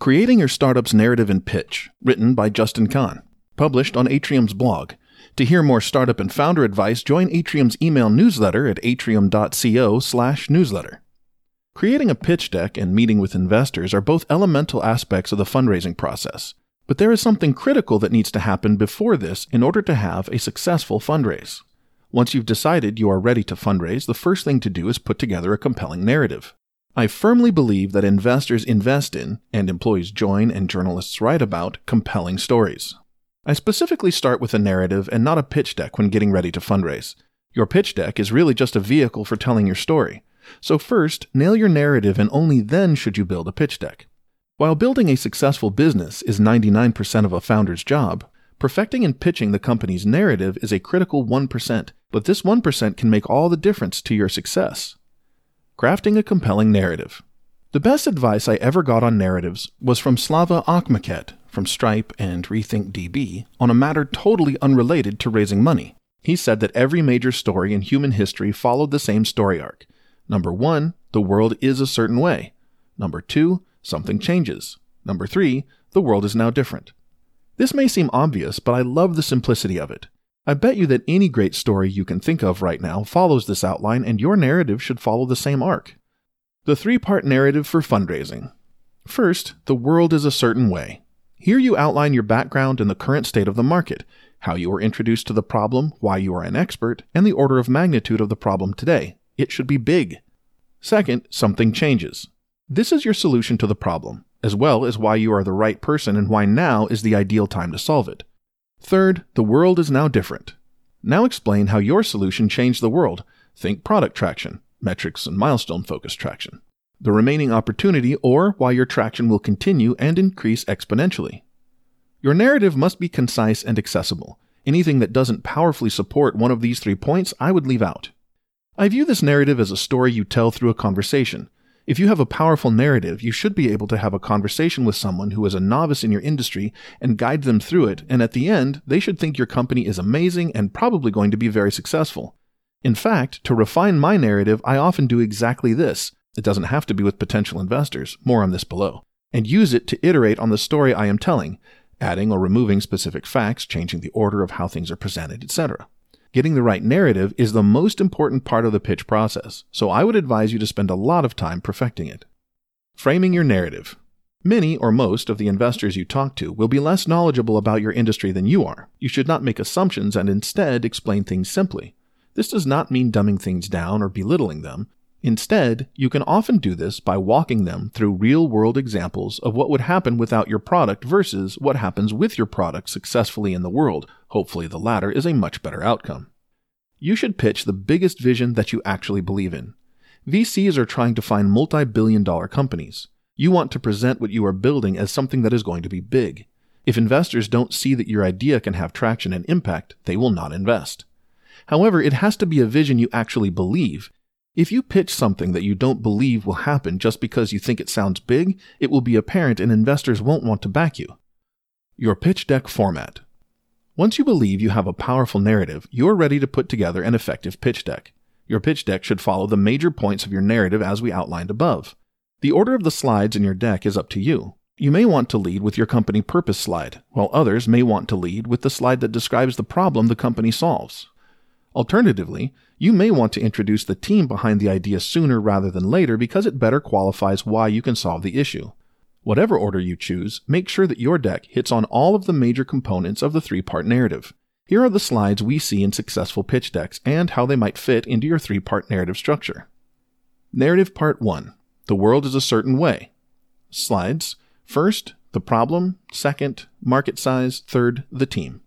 Creating Your Startup's Narrative and Pitch, written by Justin Kan, published on Atrium's blog. To hear more startup and founder advice, join Atrium's email newsletter at atrium.co/newsletter. Creating a pitch deck and meeting with investors are both elemental aspects of the fundraising process, but there is something critical that needs to happen before this in order to have a successful fundraise. Once you've decided you are ready to fundraise, the first thing to do is put together a compelling narrative. I firmly believe that investors invest in, and employees join, and journalists write about compelling stories. I specifically start with a narrative and not a pitch deck when getting ready to fundraise. Your pitch deck is really just a vehicle for telling your story. So, first, nail your narrative, and only then should you build a pitch deck. While building a successful business is 99% of a founder's job, perfecting and pitching the company's narrative is a critical 1%, but this 1% can make all the difference to your success. Crafting a compelling narrative. The best advice I ever got on narratives was from Slava Akhmechet from Stripe and RethinkDB on a matter totally unrelated to raising money. He said that every major story in human history followed the same story arc. Number one, the world is a certain way. Number two, something changes. Number three, the world is now different. This may seem obvious, but I love the simplicity of it. I bet you that any great story you can think of right now follows this outline, and your narrative should follow the same arc. The three part narrative for fundraising. First, the world is a certain way. Here you outline your background and the current state of the market, how you were introduced to the problem, why you are an expert, and the order of magnitude of the problem today. It should be big. Second, something changes. This is your solution to the problem, as well as why you are the right person and why now is the ideal time to solve it. Third, the world is now different. Now explain how your solution changed the world. Think product traction, metrics and milestone focused traction. The remaining opportunity or why your traction will continue and increase exponentially. Your narrative must be concise and accessible. Anything that doesn't powerfully support one of these three points, I would leave out. I view this narrative as a story you tell through a conversation, if you have a powerful narrative, you should be able to have a conversation with someone who is a novice in your industry and guide them through it, and at the end, they should think your company is amazing and probably going to be very successful. In fact, to refine my narrative, I often do exactly this. It doesn't have to be with potential investors, more on this below, and use it to iterate on the story I am telling, adding or removing specific facts, changing the order of how things are presented, etc. Getting the right narrative is the most important part of the pitch process, so I would advise you to spend a lot of time perfecting it. Framing your narrative. Many or most of the investors you talk to will be less knowledgeable about your industry than you are. You should not make assumptions and instead explain things simply. This does not mean dumbing things down or belittling them. Instead, you can often do this by walking them through real world examples of what would happen without your product versus what happens with your product successfully in the world Hopefully, the latter is a much better outcome. You should pitch the biggest vision that you actually believe in. VCs are trying to find multi billion dollar companies. You want to present what you are building as something that is going to be big. If investors don't see that your idea can have traction and impact, they will not invest. However, it has to be a vision you actually believe. If you pitch something that you don't believe will happen just because you think it sounds big, it will be apparent and investors won't want to back you. Your pitch deck format. Once you believe you have a powerful narrative, you are ready to put together an effective pitch deck. Your pitch deck should follow the major points of your narrative as we outlined above. The order of the slides in your deck is up to you. You may want to lead with your company purpose slide, while others may want to lead with the slide that describes the problem the company solves. Alternatively, you may want to introduce the team behind the idea sooner rather than later because it better qualifies why you can solve the issue. Whatever order you choose, make sure that your deck hits on all of the major components of the three part narrative. Here are the slides we see in successful pitch decks and how they might fit into your three part narrative structure. Narrative Part 1 The world is a certain way. Slides First, the problem. Second, market size. Third, the team.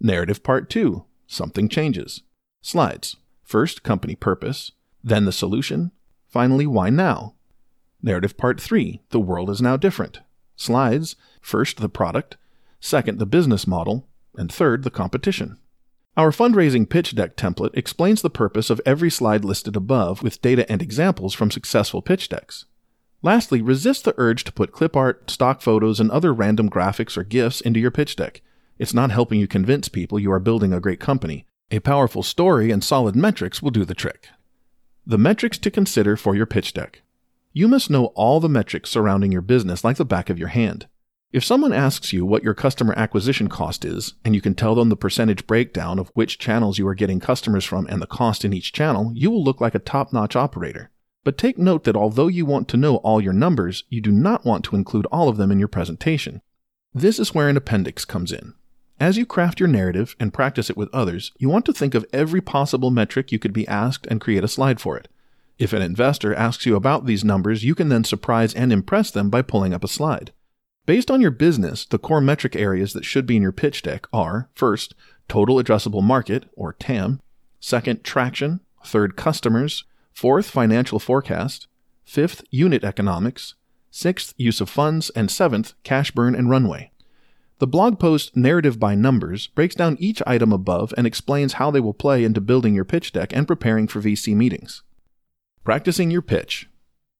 Narrative Part 2 Something changes. Slides First, company purpose. Then, the solution. Finally, why now? Narrative Part 3 The World is Now Different. Slides First, the product. Second, the business model. And third, the competition. Our fundraising pitch deck template explains the purpose of every slide listed above with data and examples from successful pitch decks. Lastly, resist the urge to put clip art, stock photos, and other random graphics or GIFs into your pitch deck. It's not helping you convince people you are building a great company. A powerful story and solid metrics will do the trick. The metrics to consider for your pitch deck. You must know all the metrics surrounding your business like the back of your hand. If someone asks you what your customer acquisition cost is, and you can tell them the percentage breakdown of which channels you are getting customers from and the cost in each channel, you will look like a top notch operator. But take note that although you want to know all your numbers, you do not want to include all of them in your presentation. This is where an appendix comes in. As you craft your narrative and practice it with others, you want to think of every possible metric you could be asked and create a slide for it. If an investor asks you about these numbers, you can then surprise and impress them by pulling up a slide. Based on your business, the core metric areas that should be in your pitch deck are first, total addressable market, or TAM, second, traction, third, customers, fourth, financial forecast, fifth, unit economics, sixth, use of funds, and seventh, cash burn and runway. The blog post Narrative by Numbers breaks down each item above and explains how they will play into building your pitch deck and preparing for VC meetings. Practicing your pitch.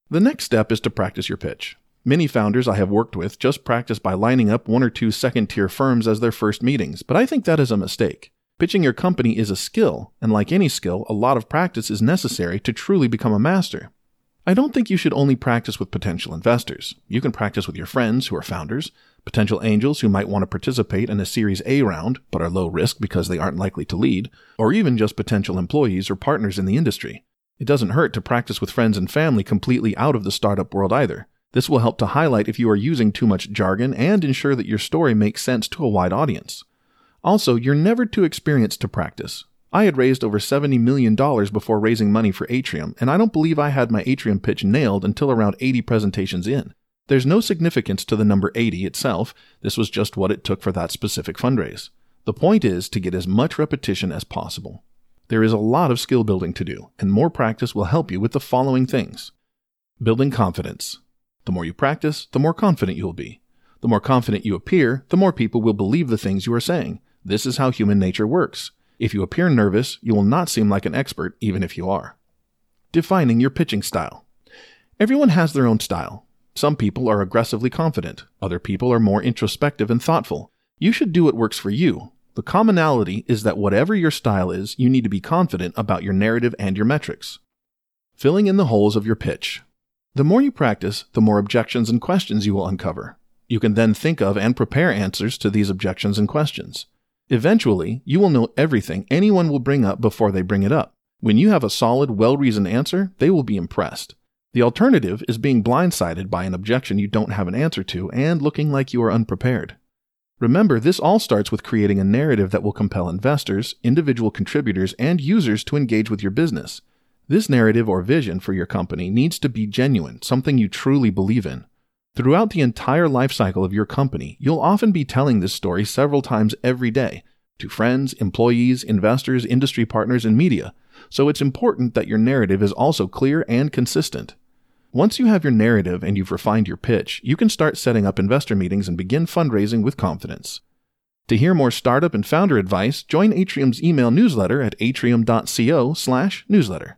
The next step is to practice your pitch. Many founders I have worked with just practice by lining up one or two second tier firms as their first meetings, but I think that is a mistake. Pitching your company is a skill, and like any skill, a lot of practice is necessary to truly become a master. I don't think you should only practice with potential investors. You can practice with your friends who are founders, potential angels who might want to participate in a Series A round but are low risk because they aren't likely to lead, or even just potential employees or partners in the industry. It doesn't hurt to practice with friends and family completely out of the startup world either. This will help to highlight if you are using too much jargon and ensure that your story makes sense to a wide audience. Also, you're never too experienced to practice. I had raised over $70 million before raising money for Atrium, and I don't believe I had my Atrium pitch nailed until around 80 presentations in. There's no significance to the number 80 itself, this was just what it took for that specific fundraise. The point is to get as much repetition as possible. There is a lot of skill building to do, and more practice will help you with the following things building confidence. The more you practice, the more confident you will be. The more confident you appear, the more people will believe the things you are saying. This is how human nature works. If you appear nervous, you will not seem like an expert, even if you are. Defining your pitching style. Everyone has their own style. Some people are aggressively confident, other people are more introspective and thoughtful. You should do what works for you. The commonality is that whatever your style is, you need to be confident about your narrative and your metrics. Filling in the holes of your pitch. The more you practice, the more objections and questions you will uncover. You can then think of and prepare answers to these objections and questions. Eventually, you will know everything anyone will bring up before they bring it up. When you have a solid, well reasoned answer, they will be impressed. The alternative is being blindsided by an objection you don't have an answer to and looking like you are unprepared. Remember, this all starts with creating a narrative that will compel investors, individual contributors, and users to engage with your business. This narrative or vision for your company needs to be genuine, something you truly believe in. Throughout the entire life cycle of your company, you'll often be telling this story several times every day to friends, employees, investors, industry partners, and media, so it's important that your narrative is also clear and consistent. Once you have your narrative and you've refined your pitch, you can start setting up investor meetings and begin fundraising with confidence. To hear more startup and founder advice, join Atrium's email newsletter at atrium.co/newsletter.